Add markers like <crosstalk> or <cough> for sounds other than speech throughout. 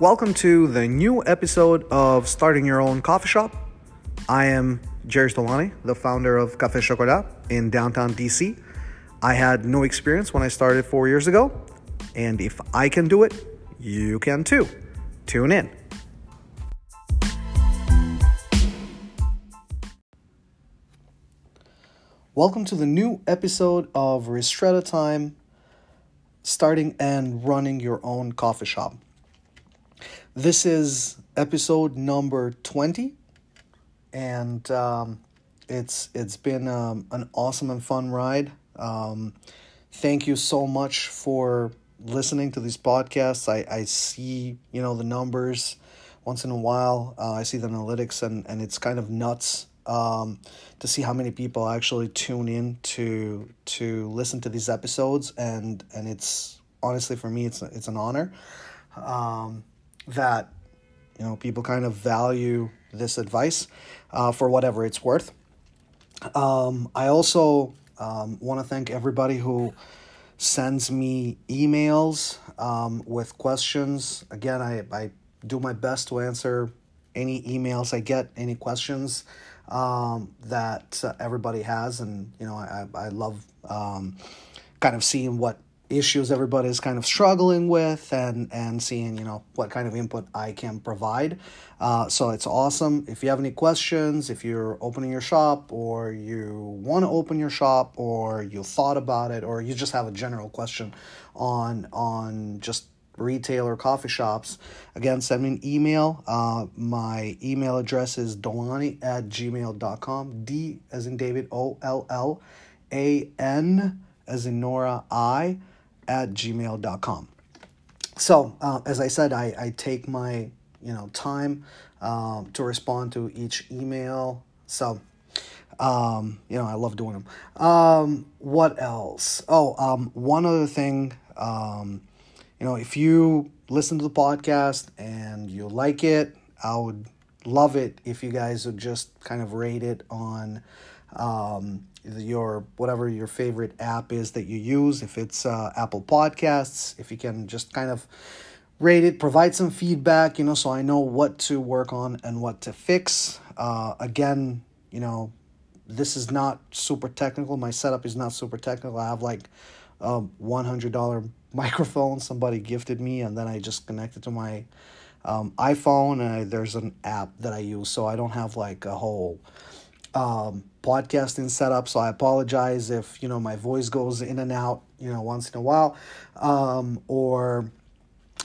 Welcome to the new episode of Starting Your Own Coffee Shop. I am Jerry Stolani, the founder of Café Chocolat in downtown DC. I had no experience when I started four years ago, and if I can do it, you can too. Tune in. Welcome to the new episode of Ristretto Time, starting and running your own coffee shop. This is episode number 20, and um, it's it's been um, an awesome and fun ride. Um, thank you so much for listening to these podcasts. I, I see, you know, the numbers once in a while. Uh, I see the analytics, and, and it's kind of nuts um, to see how many people actually tune in to to listen to these episodes, and and it's honestly for me, it's it's an honor um, that you know people kind of value this advice uh, for whatever it's worth. Um, I also um, want to thank everybody who sends me emails um, with questions. Again, I, I do my best to answer any emails I get, any questions um, that uh, everybody has. And, you know, I, I love um, kind of seeing what issues everybody's kind of struggling with and and seeing you know what kind of input I can provide. Uh, so it's awesome. If you have any questions, if you're opening your shop or you want to open your shop or you thought about it or you just have a general question on on just retail or coffee shops, again, send me an email. Uh, my email address is dollani at gmail.com. D as in David, O L L A N as in Nora, I at gmail.com. So, uh, as I said, I, I take my you know time um, to respond to each email. So, um, you know, I love doing them. Um, what else? Oh, um, one other thing. Um, you know, if you listen to the podcast and you like it, I would love it if you guys would just kind of rate it on um, your whatever your favorite app is that you use. If it's uh, Apple Podcasts, if you can just kind of rate it, provide some feedback, you know, so I know what to work on and what to fix. Uh, again, you know, this is not super technical. My setup is not super technical. I have like a hundred dollar <laughs> microphone somebody gifted me, and then I just connected to my um, iPhone, and I, there's an app that I use, so I don't have like a whole um, podcasting setup. So I apologize if you know my voice goes in and out, you know, once in a while, um, or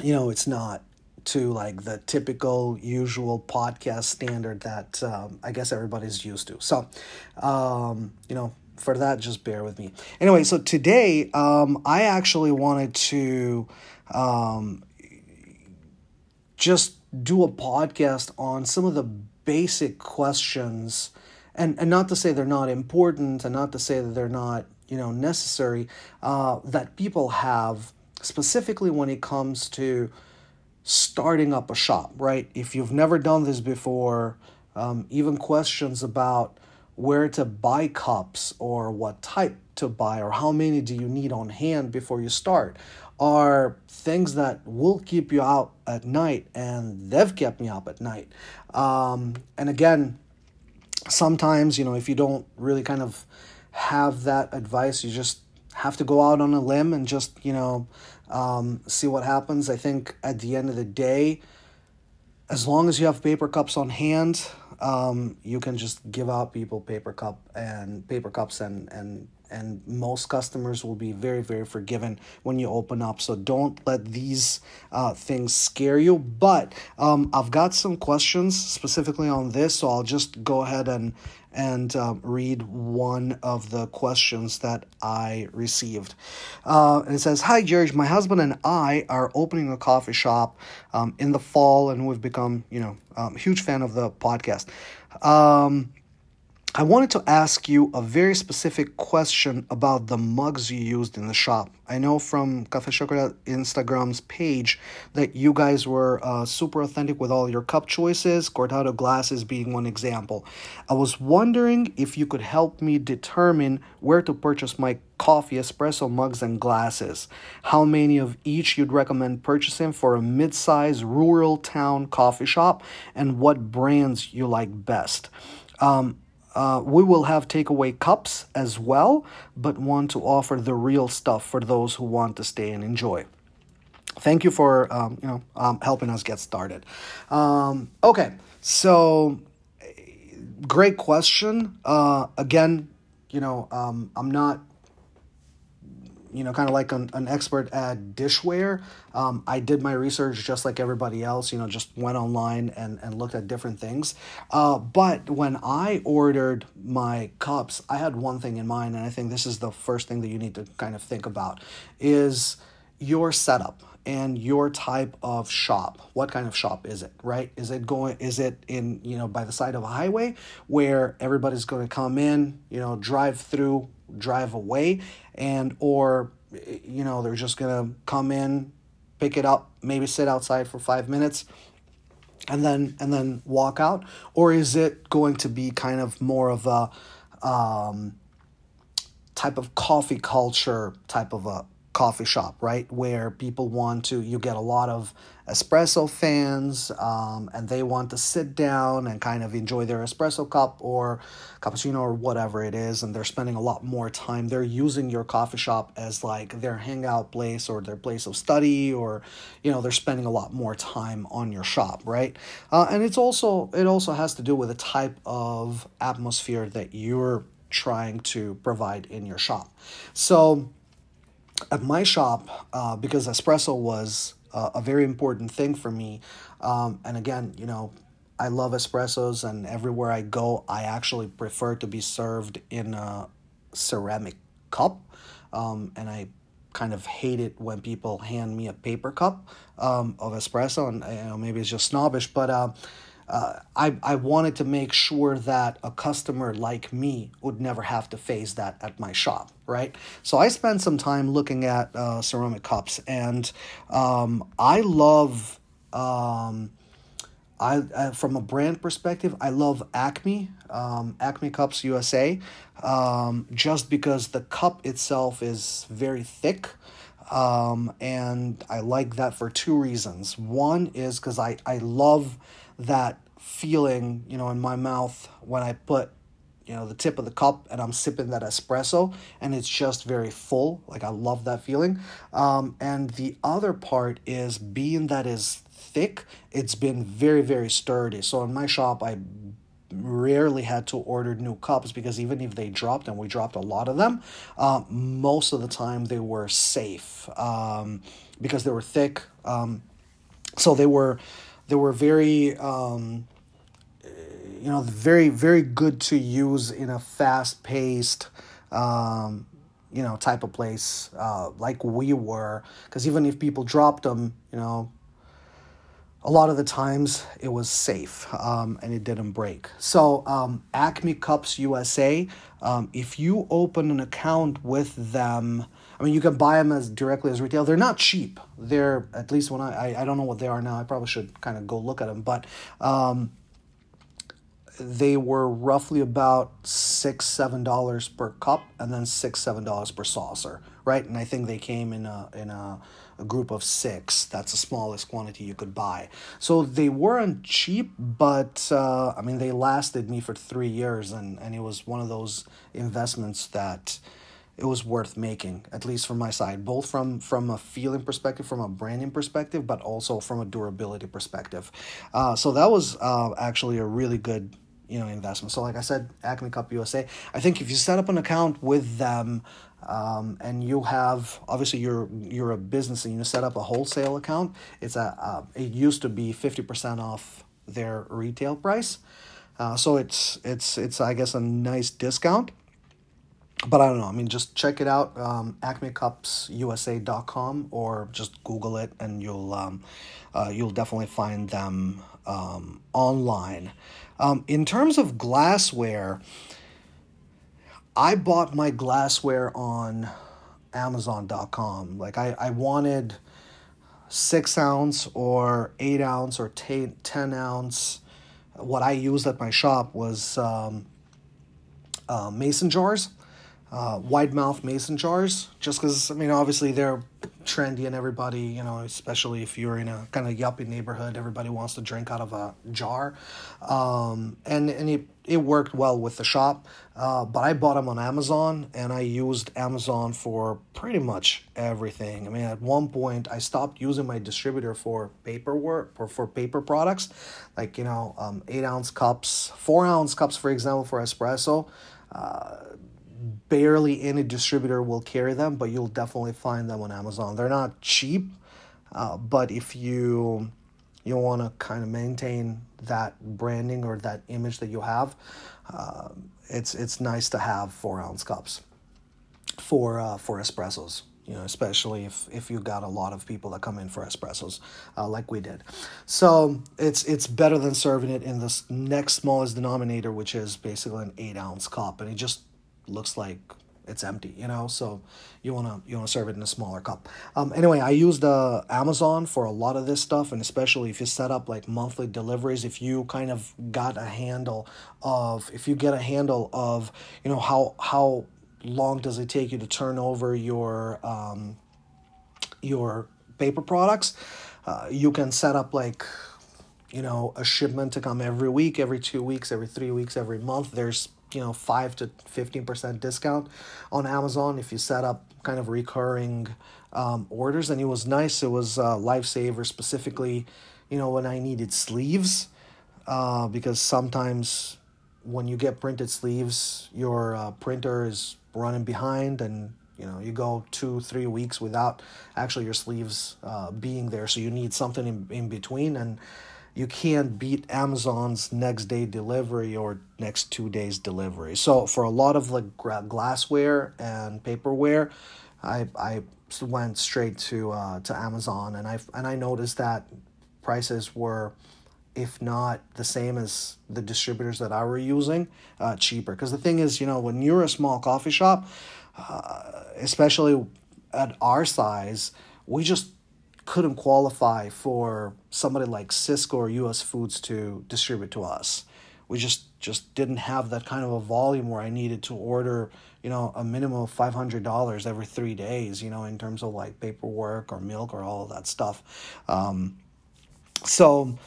you know, it's not to like the typical usual podcast standard that um, I guess everybody's used to. So, um, you know, for that, just bear with me. Anyway, so today um, I actually wanted to um, just do a podcast on some of the basic questions and and not to say they're not important and not to say that they're not you know necessary uh, that people have specifically when it comes to starting up a shop right? If you've never done this before um, even questions about where to buy cups or what type to buy or how many do you need on hand before you start are things that will keep you out at night and they've kept me up at night. Um, and again sometimes, you know, if you don't really kind of have that advice, you just have to go out on a limb and just, you know, um, see what happens. I think at the end of the day, as long as you have paper cups on hand, um, you can just give out people paper cup and paper cups and, and and most customers will be very very forgiving when you open up so don't let these uh, things scare you but um, i've got some questions specifically on this so i'll just go ahead and and um, read one of the questions that I received. Uh, and it says, Hi, George. My husband and I are opening a coffee shop um, in the fall, and we've become, you know, um, huge fan of the podcast. Um, I wanted to ask you a very specific question about the mugs you used in the shop. I know from Cafe Chocolate Instagram's page that you guys were uh, super authentic with all your cup choices, Cortado glasses being one example. I was wondering if you could help me determine where to purchase my coffee, espresso mugs, and glasses. How many of each you'd recommend purchasing for a mid sized rural town coffee shop, and what brands you like best. Um, uh, we will have takeaway cups as well, but want to offer the real stuff for those who want to stay and enjoy. Thank you for um, you know um, helping us get started. Um, okay, so great question. Uh, again, you know um, I'm not you know, kind of like an, an expert at dishware. Um, I did my research just like everybody else, you know, just went online and, and looked at different things. Uh, but when I ordered my cups, I had one thing in mind, and I think this is the first thing that you need to kind of think about is your setup and your type of shop what kind of shop is it right is it going is it in you know by the side of a highway where everybody's going to come in you know drive through drive away and or you know they're just gonna come in pick it up maybe sit outside for five minutes and then and then walk out? Or is it going to be kind of more of a um, type of coffee culture type of a coffee shop, right? Where people want to, you get a lot of espresso fans um, and they want to sit down and kind of enjoy their espresso cup or cappuccino or whatever it is. And they're spending a lot more time. They're using your coffee shop as like their hangout place or their place of study or, you know, they're spending a lot more time on your shop, right? Uh, and it's also, it also has to do with the type of atmosphere that you're trying to provide in your shop. So, at my shop, uh, because espresso was uh, a very important thing for me, um, and again, you know, I love espressos, and everywhere I go, I actually prefer to be served in a ceramic cup, um, and I kind of hate it when people hand me a paper cup um, of espresso, and you know, maybe it's just snobbish, but. Uh, uh, I, I wanted to make sure that a customer like me would never have to face that at my shop, right? So I spent some time looking at uh, ceramic cups, and um, I love, um, I uh, from a brand perspective, I love Acme, um, Acme Cups USA, um, just because the cup itself is very thick. Um, and I like that for two reasons. One is because I, I love that feeling, you know, in my mouth when I put, you know, the tip of the cup and I'm sipping that espresso and it's just very full. Like I love that feeling. Um, and the other part is being that is thick, it's been very, very sturdy. So in my shop, I rarely had to order new cups because even if they dropped and we dropped a lot of them uh, most of the time they were safe um, because they were thick um, so they were they were very um, you know very very good to use in a fast paced um, you know type of place uh, like we were because even if people dropped them you know a lot of the times it was safe um, and it didn't break. So, um, Acme Cups USA, um, if you open an account with them, I mean, you can buy them as directly as retail. They're not cheap. They're at least when I I, I don't know what they are now. I probably should kind of go look at them, but um, they were roughly about six seven dollars per cup, and then six seven dollars per saucer, right? And I think they came in a in a, a group of six. That's the smallest quantity you could buy. So they weren't cheap, but uh, I mean they lasted me for three years, and and it was one of those investments that it was worth making at least from my side both from from a feeling perspective from a branding perspective but also from a durability perspective. Uh, so that was uh, actually a really good you know investment. So like i said acme cup usa i think if you set up an account with them um, and you have obviously you're you're a business and you set up a wholesale account it's a uh, it used to be 50% off their retail price. Uh, so it's it's it's i guess a nice discount but I don't know. I mean, just check it out, um, acmecupsusa.com or just Google it and you'll um, uh, you'll definitely find them um, online. Um, in terms of glassware, I bought my glassware on Amazon.com. Like I, I wanted six ounce or eight ounce or t- 10 ounce. What I used at my shop was um, uh, mason jars, uh, wide mouth mason jars, just because, I mean, obviously they're trendy and everybody, you know, especially if you're in a kind of yuppie neighborhood, everybody wants to drink out of a jar. Um, and and it, it worked well with the shop. Uh, but I bought them on Amazon and I used Amazon for pretty much everything. I mean, at one point, I stopped using my distributor for paperwork or for paper products, like, you know, um, eight ounce cups, four ounce cups, for example, for espresso. Uh, barely any distributor will carry them, but you'll definitely find them on Amazon. They're not cheap, uh, but if you you want to kind of maintain that branding or that image that you have, uh, it's it's nice to have four ounce cups for uh, for espressos. You know, especially if if you got a lot of people that come in for espressos, uh, like we did. So it's it's better than serving it in this next smallest denominator, which is basically an eight ounce cup, and it just looks like it's empty, you know. So you wanna you wanna serve it in a smaller cup. Um, anyway, I use the Amazon for a lot of this stuff, and especially if you set up like monthly deliveries. If you kind of got a handle of, if you get a handle of, you know how how long does it take you to turn over your um, your paper products, uh, you can set up like you know a shipment to come every week, every two weeks, every three weeks, every month. There's you know 5 to 15% discount on amazon if you set up kind of recurring um, orders. And it was nice. It was uh, lifesaver specifically you know when i needed sleeves uh, because sometimes when you get printed sleeves your uh, printer is running behind and you know you go two three weeks without actually your sleeves uh, being there. So you need something in, in between. And you can't beat Amazon's next day delivery or next two days delivery. So for a lot of like glassware and paperware, I I went straight to uh, to Amazon and I and I noticed that prices were if not the same as the distributors that I were using, uh, cheaper. Because the thing is, you know, when you're a small coffee shop, uh, especially at our size, we just couldn't qualify for somebody like Sysco or US Foods to distribute to us. We just just didn't have that kind of a volume where I needed to order, you know, a minimum of five hundred dollars every three days, you know, in terms of like paperwork or milk or all of that stuff. Um, so,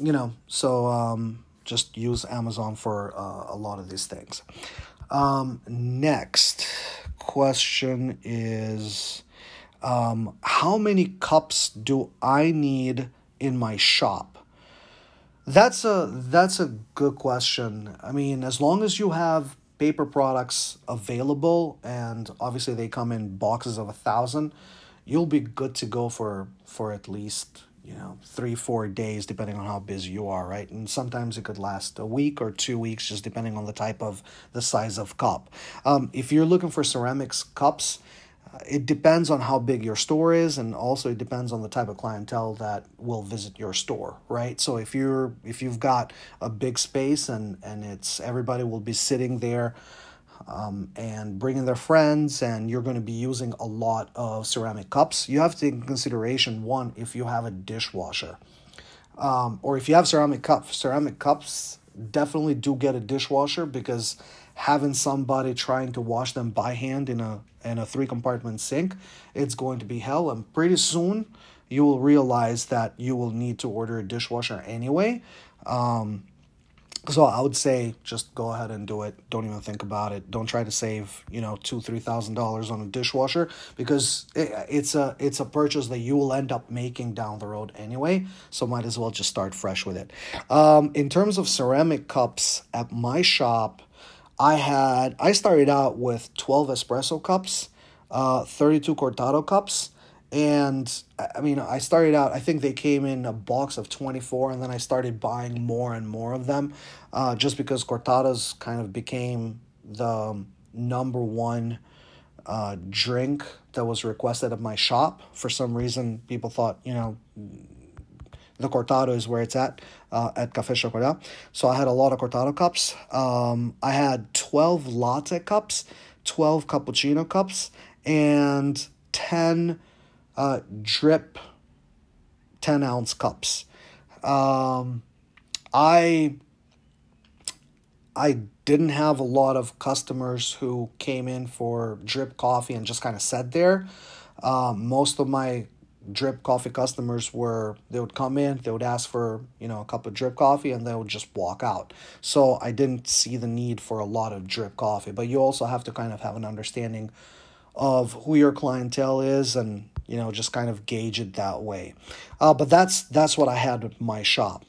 you know, so um, just use Amazon for uh, a lot of these things. Um, next question is um, how many cups do I need in my shop? That's a that's a good question. I mean, as long as you have paper products available and obviously they come in boxes of a thousand, you'll be good to go for for at least you know three four days depending on how busy you are right and sometimes it could last a week or two weeks just depending on the type of the size of cup um, if you're looking for ceramics cups it depends on how big your store is and also it depends on the type of clientele that will visit your store right? So if you're if you've got a big space and and it's everybody will be sitting there um, and bringing their friends and you're going to be using a lot of ceramic cups you have to take in consideration one if you have a dishwasher um, or if you have ceramic cups ceramic cups definitely do get a dishwasher because having somebody trying to wash them by hand in a in a three compartment sink, it's going to be hell. And pretty soon, you will realize that you will need to order a dishwasher anyway. Um, so I would say just go ahead and do it. Don't even think about it. Don't try to save you know two three thousand dollars on a dishwasher because it, it's a it's a purchase that you will end up making down the road anyway. So might as well just start fresh with it. Um, in terms of ceramic cups at my shop, I had I started out with 12 espresso cups, uh 32 cortado cups, and I mean I started out I think they came in a box of 24 and then I started buying more and more of them uh just because cortados kind of became the number one uh, drink that was requested at my shop. For some reason, people thought, you know, the cortado is where it's at uh, at Café Chocolat. So I had a lot of cortado cups. Um, I had 12 latte cups, 12 cappuccino cups, and 10 uh, drip 10 ounce cups. Um, I I didn't have a lot of customers who came in for drip coffee and just kind of sat there. Um, most of my drip coffee customers were they would come in they would ask for you know a cup of drip coffee and they would just walk out. So i didn't see the need for a lot of drip coffee but you also have to kind of have an understanding of who your clientele is and you know just kind of gauge it that way. Uh, but that's that's what i had with my shop.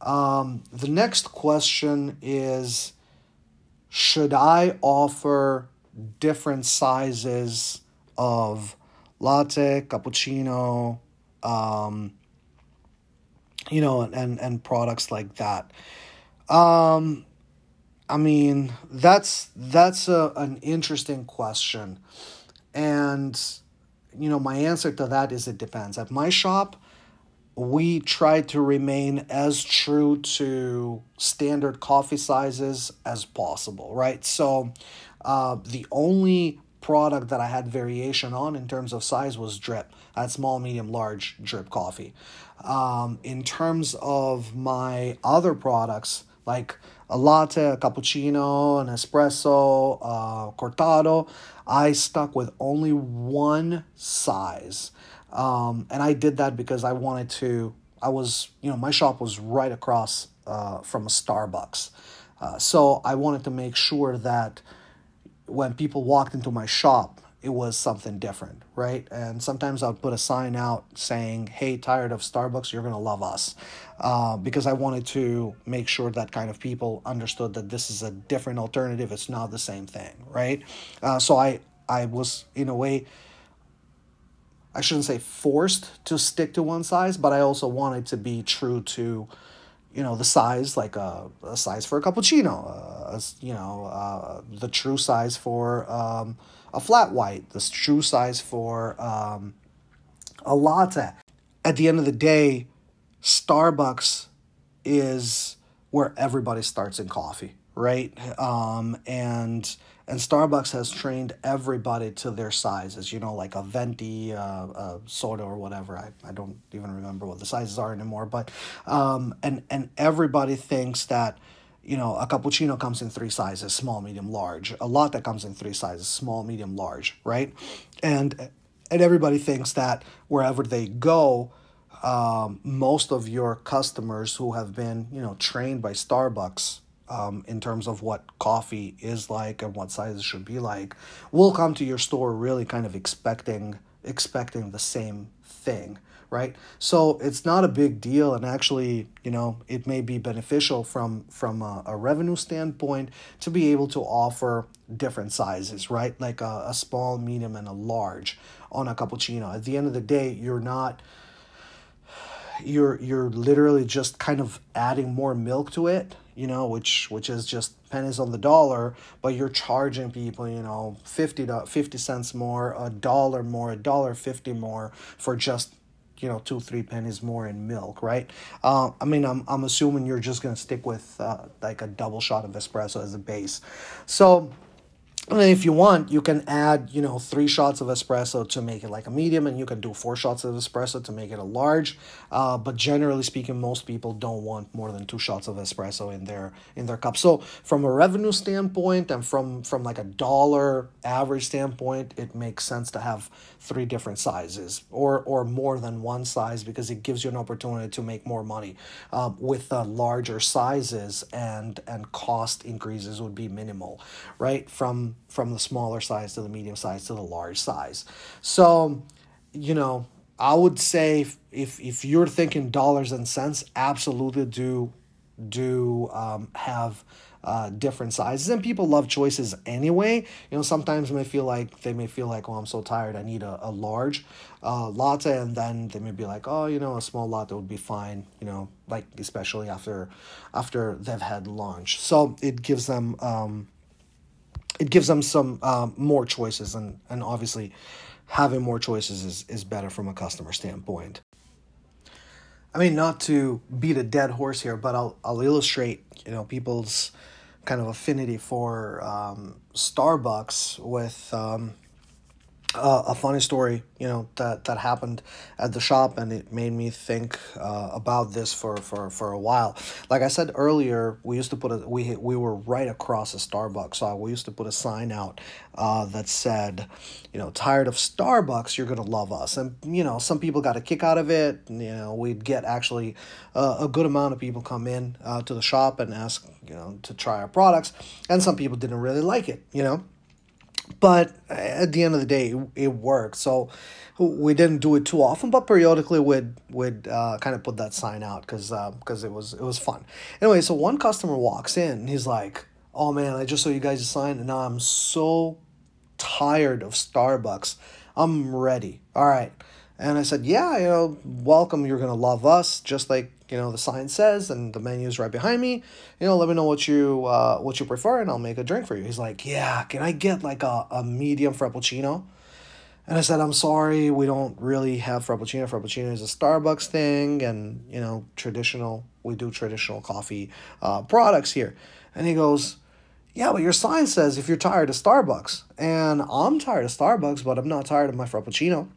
Um, the next question is should i offer different sizes of latte cappuccino um, you know and and products like that um i mean that's that's a, an interesting question and you know, my answer to that is it depends. At my shop, we try to remain as true to standard coffee sizes as possible, right? So, uh, the only product that I had variation on in terms of size was drip. I had small, medium, large drip coffee. Um, in terms of my other products, like a latte, a cappuccino, an espresso, uh, cortado. I stuck with only one size. Um, and I did that because I wanted to, I was, you know, my shop was right across uh, from a Starbucks. Uh, so I wanted to make sure that when people walked into my shop, it was something different, right? And sometimes I'd put a sign out saying, hey, tired of Starbucks, you're to love us. Uh, because I wanted to make sure that kind of people understood that this is a different alternative. It's not the same thing, right? Uh, so I, I was, in a way, I shouldn't say forced to stick to one size, but I also wanted to be true to you know the size like a, a size for a cappuccino uh, you know uh, the true size for um, a flat white, the true size for um, a latte. At the end of the day, Starbucks is where everybody starts in coffee, right? Um, and and Starbucks has trained everybody to their sizes, you know, like a venti, uh, a soda or whatever. I, I don't even remember what the sizes are anymore, but um, and and everybody thinks that you know, a cappuccino comes in three sizes, small, medium, large. A latte comes in three sizes, small, medium, large, right? And and everybody thinks that wherever they go, um, most of your customers who have been, you know, trained by Starbucks um, in terms of what coffee is like and what sizes should be like, will come to your store really kind of expecting expecting the same thing right? So it's not a big deal and actually you know it may be beneficial from from a, a revenue standpoint to be able to offer different sizes right? Like a, a small medium and a large on a cappuccino. At the end of the day you're not you're you're literally just kind of adding more milk to it you know which which is just pennies on the dollar but you're charging people you know 50 to 50 cents more a dollar more a dollar 50 more for just you know two three pennies more in milk right? Uh, i mean i'm, I'm assuming you're just to stick with uh, like a double shot of espresso as a base. So and if you want, you can add, you know, three shots of espresso to make it like a medium, and you can do four shots of espresso to make it a large. Uh, but generally speaking, most people don't want more than two shots of espresso in their in their cup. So from a revenue standpoint, and from from like a dollar average standpoint, it makes sense to have three different sizes or or more than one size because it gives you an opportunity to make more money. Uh, with the larger sizes and and cost increases would be minimal, right? From from the smaller size to the medium size to the large size. So, you know, I would say if if, if you're thinking dollars and cents, absolutely do do um, have uh, different sizes and people love choices anyway. You know sometimes they may feel like they may feel like oh i'm so tired i need a, a large uh, latte and then they may be like oh you know a small latte would be fine you know like especially after after they've had lunch. So it gives them um, it gives them some um, more choices and and obviously having more choices is, is better from a customer standpoint. I mean, not to beat a dead horse here, but I'll I'll illustrate, you know, people's kind of affinity for um, Starbucks with um, uh, a funny story, you know, that, that happened at the shop, and it made me think uh, about this for, for, for a while. Like I said earlier, we used to put a we we were right across a Starbucks, so we used to put a sign out uh, that said, you know, tired of Starbucks, you're gonna love us, and you know, some people got a kick out of it. You know, we'd get actually uh, a good amount of people come in uh, to the shop and ask, you know, to try our products, and some people didn't really like it, you know but at the end of the day it, worked. So we didn't do it too often but periodically we'd we'd uh, kind of put that sign out because because uh, it was it was fun. Anyway so one customer walks in and he's like oh man i just saw you guys sign and now i'm so tired of starbucks. I'm ready. All right. And i said yeah you know welcome. You're gonna love us just like you know the sign says and the menu is right behind me you know let me know what you uh, what you prefer and i'll make a drink for you. He's like yeah can i get like a, a medium frappuccino? And i said i'm sorry we don't really have frappuccino. Frappuccino is a starbucks thing and you know traditional we do traditional coffee uh, products here. And he goes yeah but your sign says if you're tired of starbucks. And i'm tired of starbucks but i'm not tired of my frappuccino.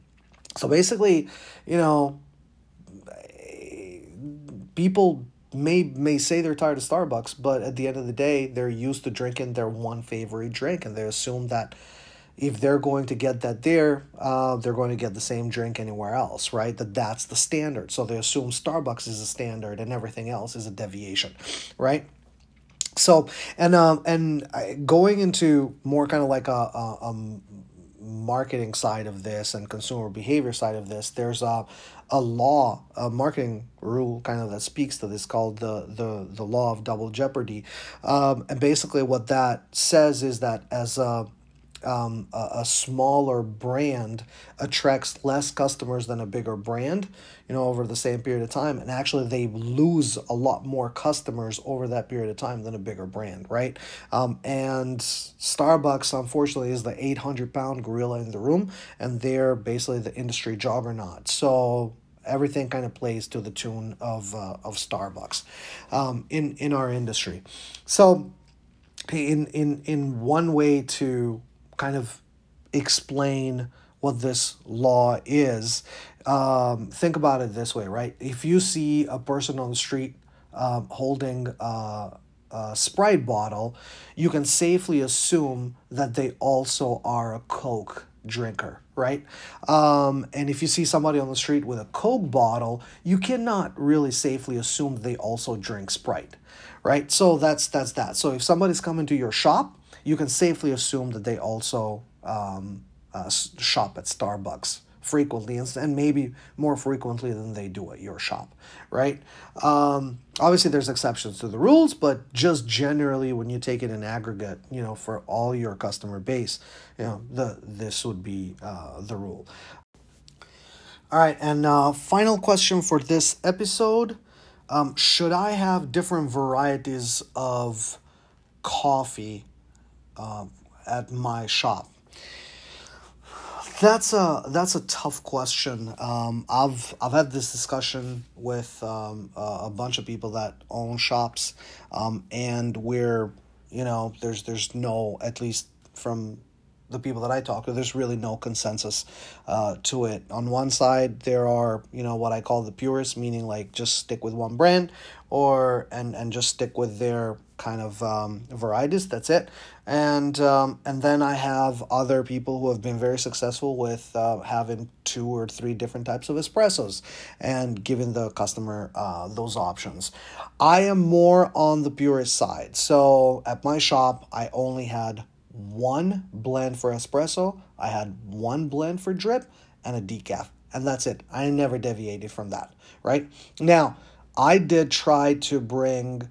So basically you know people may may say they're tired of Starbucks, but at the end of the day, they're used to drinking their one favorite drink, and they assume that if they're going to get that there, uh, they're going to get the same drink anywhere else, right? That that's the standard. So they assume Starbucks is a standard, and everything else is a deviation, right? So and um and going into more kind of like a, a, a marketing side of this and consumer behavior side of this, there's a a law, a marketing rule kind of that speaks to this called the the the law of double jeopardy, um, and basically what that says is that as a um, a, a smaller brand attracts less customers than a bigger brand, you know, over the same period of time. And actually, they lose a lot more customers over that period of time than a bigger brand, right? Um, and Starbucks, unfortunately, is the 800 pound gorilla in the room, and they're basically the industry juggernaut. So, everything kind of plays to the tune of uh, of Starbucks um, in in our industry. So in in in one way to kind of explain what this law is, um, think about it this way, right? If you see a person on the street um, holding a, a Sprite bottle, you can safely assume that they also are a Coke drinker, right? Um, and if you see somebody on the street with a Coke bottle, you cannot really safely assume they also drink Sprite, right? So that's that's that. So if somebody's coming to your shop you can safely assume that they also um, uh, shop at Starbucks frequently and maybe more frequently than they do at your shop, right? Um, obviously, there's exceptions to the rules, but just generally, when you take it in aggregate, you know, for all your customer base, you know, the this would be uh, the rule. All right, and uh, final question for this episode: um, Should I have different varieties of coffee uh, at my shop? That's a that's a tough question. Um, I've I've had this discussion with um, a bunch of people that own shops, um, and where you know there's there's no at least from the people that I talk to, there's really no consensus uh, to it. On one side, there are you know what I call the purists, meaning like just stick with one brand, or and and just stick with their kind of um, varieties. That's it. And um, and then I have other people who have been very successful with uh, having two or three different types of espressos and giving the customer uh, those options. I am more on the purist side. So at my shop, I only had one blend for espresso, I had one blend for drip, and a decaf. And that's it. I never deviated from that, right? Now, I did try to bring,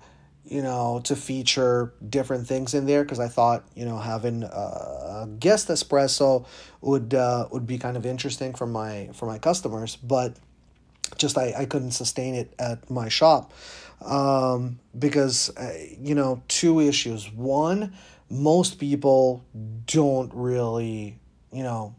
you know, to feature different things in there because I thought, you know, having a guest espresso would uh, would be kind of interesting for my for my customers, but just I, I couldn't sustain it at my shop um, because uh, you know two issues. One, most people don't really, you know,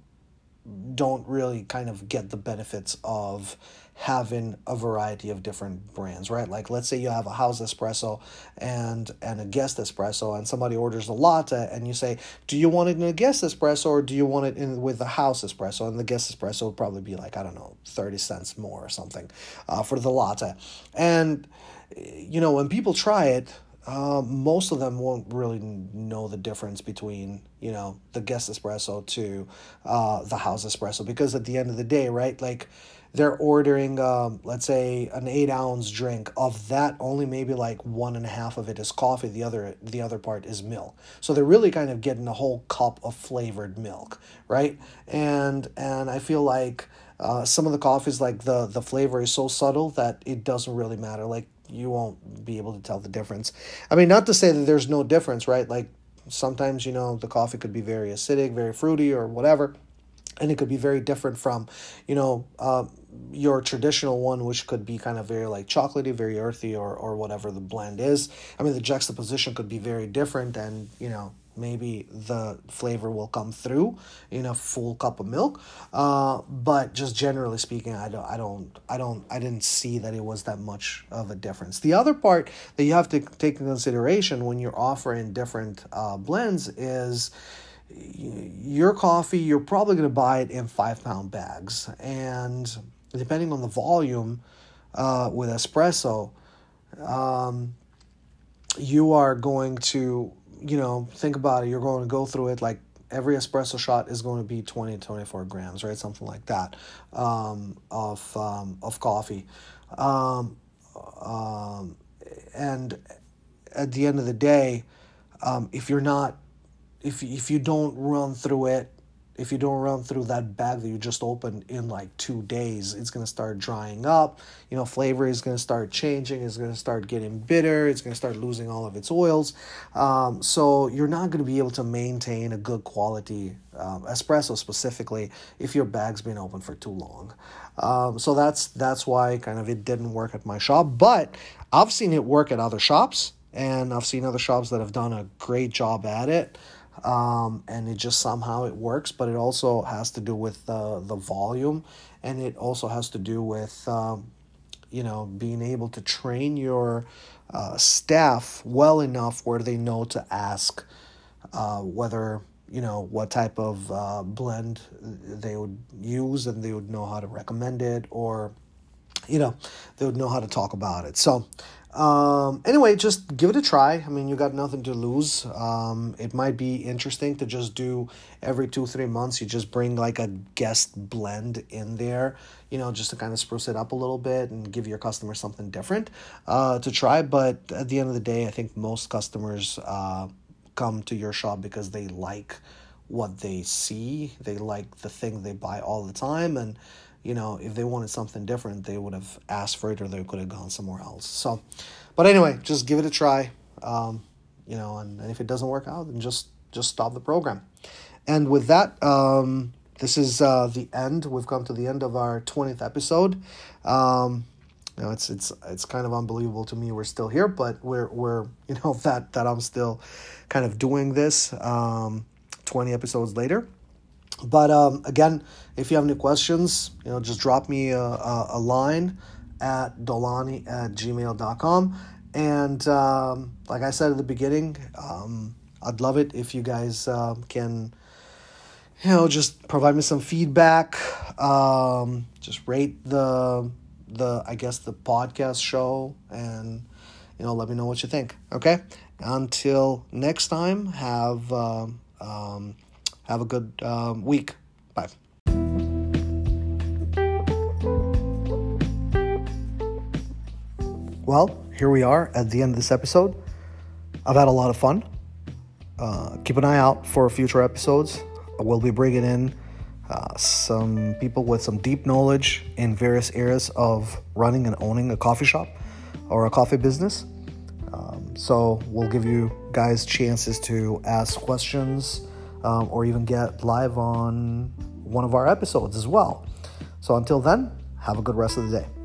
don't really kind of get the benefits of having a variety of different brands, right? Like let's say you have a house espresso and and a guest espresso and somebody orders a latte and you say, "Do you want it in a guest espresso or do you want it in with the house espresso?" And the guest espresso would probably be like, I don't know, 30 cents more or something uh, for the latte. And you know, when people try it, uh, most of them won't really know the difference between you know the guest espresso to uh, the house espresso because at the end of the day right like they're ordering um, let's say an eight ounce drink of that only maybe like one and a half of it is coffee the other the other part is milk so they're really kind of getting a whole cup of flavored milk right and and i feel like uh, some of the coffees like the the flavor is so subtle that it doesn't really matter like you won't be able to tell the difference. I mean, not to say that there's no difference, right? Like sometimes, you know, the coffee could be very acidic, very fruity, or whatever. And it could be very different from, you know, uh, your traditional one, which could be kind of very like chocolatey, very earthy, or or whatever the blend is. I mean, the juxtaposition could be very different, and you know, maybe the flavor will come through in a full cup of milk uh, but just generally speaking i don't i don't i don't i didn't see that it was that much of a difference the other part that you have to take into consideration when you're offering different uh, blends is your coffee you're probably going to buy it in five pound bags and depending on the volume uh, with espresso um, you are going to you know, think about it. You're going to go through it like every espresso shot is going to be 20 24 grams, right? Something like that um, of, um, of coffee. Um, um, and at the end of the day, um, if you're not, if, if you don't run through it if you don't run through that bag that you just opened in like two days, it's gonna start drying up. You know, flavor is gonna start changing. It's gonna start getting bitter. It's gonna start losing all of its oils. Um, so you're not gonna be able to maintain a good quality um, espresso specifically if your bag's been open for too long. Um, so that's that's why kind of it didn't work at my shop, but I've seen it work at other shops, and I've seen other shops that have done a great job at it um, and it just somehow it works but it also has to do with uh, the volume. And it also has to do with um, you know being able to train your uh, staff well enough where they know to ask uh, whether you know what type of uh, blend they would use and they would know how to recommend it or you know they would know how to talk about it. So um, anyway, just give it a try. I mean, you got nothing to lose. Um, it might be interesting to just do every two, three months. You just bring like a guest blend in there, you know, just to kind of spruce it up a little bit and give your customer something different uh, to try. But at the end of the day, I think most customers uh, come to your shop because they like what they see, they like the thing they buy all the time, and you know, if they wanted something different, they would have asked for it or they could have gone somewhere else. So, but anyway, just give it a try. Um, you know, and, and if it doesn't work out, then just just stop the program. And with that, um, this is uh, the end. We've come to the end of our twentieth episode. Um, you know, it's it's it's kind of unbelievable to me we're still here, but we're we're you know <laughs> that that I'm still kind of doing this um, twenty episodes later. But um, again, if you have any questions, you know, just drop me a, a, a line at dollani at gmail.com. And um, like I said at the beginning, um, I'd love it if you guys uh, can, you know, just provide me some feedback. Um, just rate the the I guess the podcast show and you know let me know what you think. Okay. Until next time, have. Uh, um, have a good um, week. Bye. Well, here we are at the end of this episode. I've had a lot of fun. Uh, keep an eye out for future episodes. We'll be bringing in uh, some people with some deep knowledge in various areas of running and owning a coffee shop or a coffee business. Um, so we'll give you guys chances to ask questions um, or even get live on one of our episodes as well. So until then, have a good rest of the day.